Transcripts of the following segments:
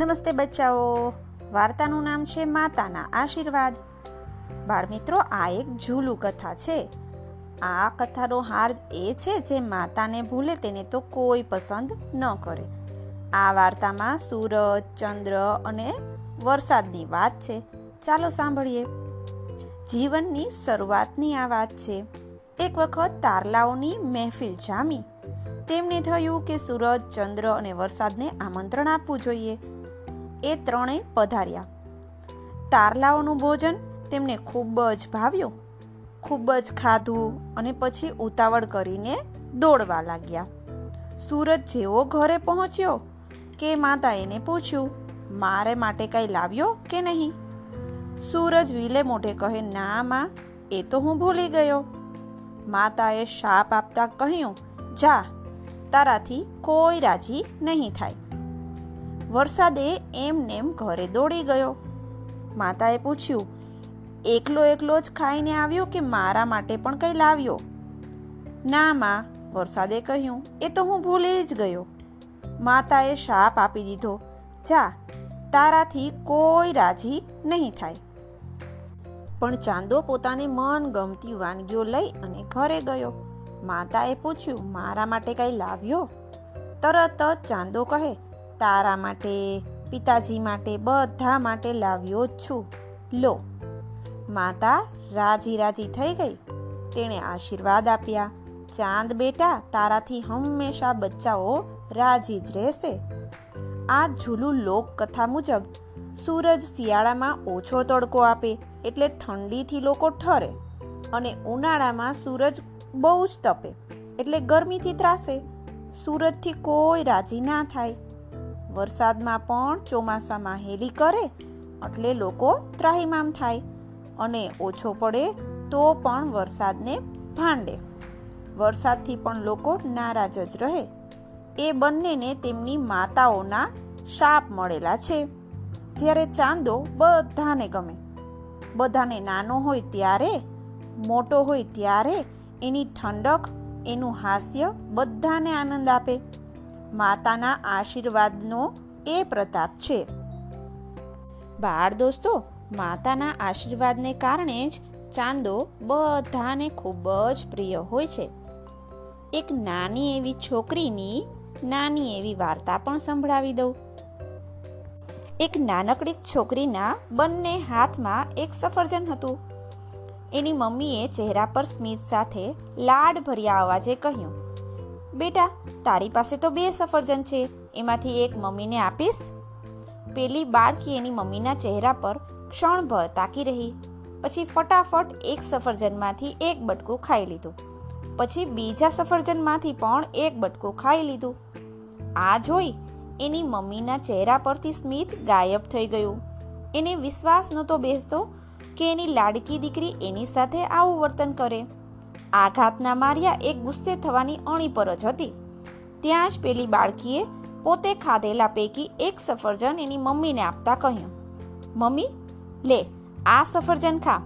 નમસ્તે બચ્ચાઓ. વાર્તાનું નામ છે માતાના આશીર્વાદ. બાળમિત્રો, આ એક ઝૂલું કથા છે. આ કથાનો હાર એ છે જે માતાને ભૂલે તેને તો કોઈ પસંદ ન કરે. આ વાર્તામાં સૂરજ, ચંદ્ર અને વરસાદની વાત છે. ચાલો સાંભળીએ. જીવનની શરૂઆતની આ વાત છે. એક વખત તારલાઓની મહેફિલ જામી. તેમને થયું કે સૂરજ, ચંદ્ર અને વરસાદને આમંત્રણ આપવું જોઈએ. એ ત્રણેય પધાર્યા. તારલાઓનું ભોજન તેમને ખૂબ જ ભાવ્યું. ખૂબ જ ખાધું અને પછી ઉતાવળ કરીને દોડવા લાગ્યા. સૂરજ જેવો ઘરે પહોંચ્યો કે માતા એને પૂછ્યું, મારે માટે કંઈ લાવ્યો કે નહીં? સૂરજ વિલે મોઢે કહે, ના માં, એ તો હું ભૂલી ગયો. માતાએ શાપ આપતા કહ્યું, જા, તારાથી કોઈ રાજી નહીં થાય. વરસાદે એમનેમ ઘરે દોડી ગયો. માતાએ પૂછ્યું, એકલો એકલો જ ખાઈને આવ્યો કે મારા માટે પણ કંઈ લાવ્યો? ના, માં, વરસાદે કહ્યું, એ તો હું ભૂલી જ ગયો. માતાએ શાપ આપી દીધો, જા, તારાથી કોઈ રાજી નહીં થાય. પણ ચાંદો પોતાને મન ગમતી વાનગીઓ લઈ અને ઘરે ગયો. માતાએ પૂછ્યું, મારા માટે કંઈ લાવ્યો? તરત જ ચાંદો કહે તારા માટે, પિતાજી માટે, બધા માટે લાવ્યો જ છું. લો, માતા રાજી રાજી થઈ ગઈ. તેણે આશીર્વાદ આપ્યા. ચાંદ બેટા, તારાથી હંમેશા બચ્ચાઓ રાજી જ રહેશે. આ ઝૂલું લોકકથા મુજબ, સૂરજ શિયાળામાં ઓછો તડકો આપે એટલે ઠંડીથી લોકો ઠરે અને ઉનાળામાં સૂરજ બહુ જ તપે એટલે ગરમીથી ત્રાસે. સૂરજથી કોઈ રાજી ના થાય. વરસાદમાં પણ ચોમાસામાં હેલી કરે, એટલે લોકો ત્રાહિમામ થાય. અને ઓછો પડે તો પણ વરસાદને ભાંડે. વરસાદથી પણ લોકો નારાજ જ રહે. એ બંનેને તેમની માતાઓના શાપ મળેલા છે. જ્યારે ચાંદો બધાને ગમે. બધાને નાનો હોય ત્યારે, મોટો હોય ત્યારે એની ઠંડક, એનું હાસ્ય બધાને આનંદ આપે. માતાના આશીર્વાદનો એ પ્રતાપ છે. બાળ દોસ્તો, માતાના આશીર્વાદને કારણે જ ચાંદો બધાને ખૂબ જ પ્રિય હોય છે. એક નાની એવી છોકરીની નાની એવી વાર્તા પણ સંભળાવી દઉં. એક નાનકડી છોકરીના બંને હાથમાં એક સફરજન હતું. એની મમ્મીએ ચહેરા પર સ્મિત સાથે લાડ ભર્યા અવાજે કહ્યું બેટા, તારી પાસે તો બે સફરજન છે, એમાંથી એક મમ્મીને આપીશ? પેલી બાળકી એની મમ્મીના ચહેરા પર ક્ષણભર તાકી રહી, પછી ફટાફટ એક સફરજનમાંથી એક બટકું ખાઈ લીધું, પછી બીજા સફરજનમાંથી પણ એક બટકું ખાઈ લીધું. આ જોઈ એની મમ્મીના ચહેરા પરથી સ્મિત ગાયબ થઈ ગયું. એને વિશ્વાસ નહોતો બેસતો કે એની લાડકી દીકરી એની સાથે આવું વર્તન કરે. આઘાતના માર્યા એક ગુસ્સે થવાની અણી પર જ હતી. ત્યાં જ પેલી બાળકીએ પોતે ખાધેલા પૈકી એક સફરજન એની મમ્મીને આપતા કહ્યું, મમ્મી, લે, આ સફરજન ખા.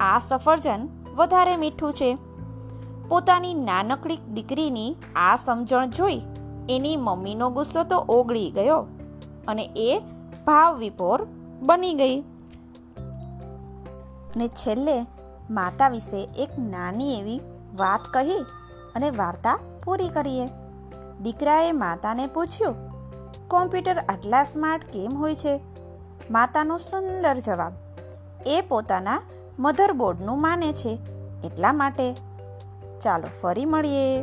આ સફરજન વધારે મીઠું છે. પોતાની નાનકડી દીકરીની આ સમજણ જોઈ એની મમ્મીનો ગુસ્સો તો ઓગળી ગયો અને એ ભાવ વિભોર બની ગઈ. અને છેલ્લે માતા વિશે એક નાની એવી વાત કહી અને વાર્તા પૂરી કરીએ. દીકરાએ માતાને પૂછ્યું, કોમ્પ્યુટર આટલા સ્માર્ટ કેમ હોય છે? માતાનો સુંદર જવાબ, એ પોતાના મધરબોર્ડનું માને છે એટલા માટે. ચાલો ફરી મળીએ.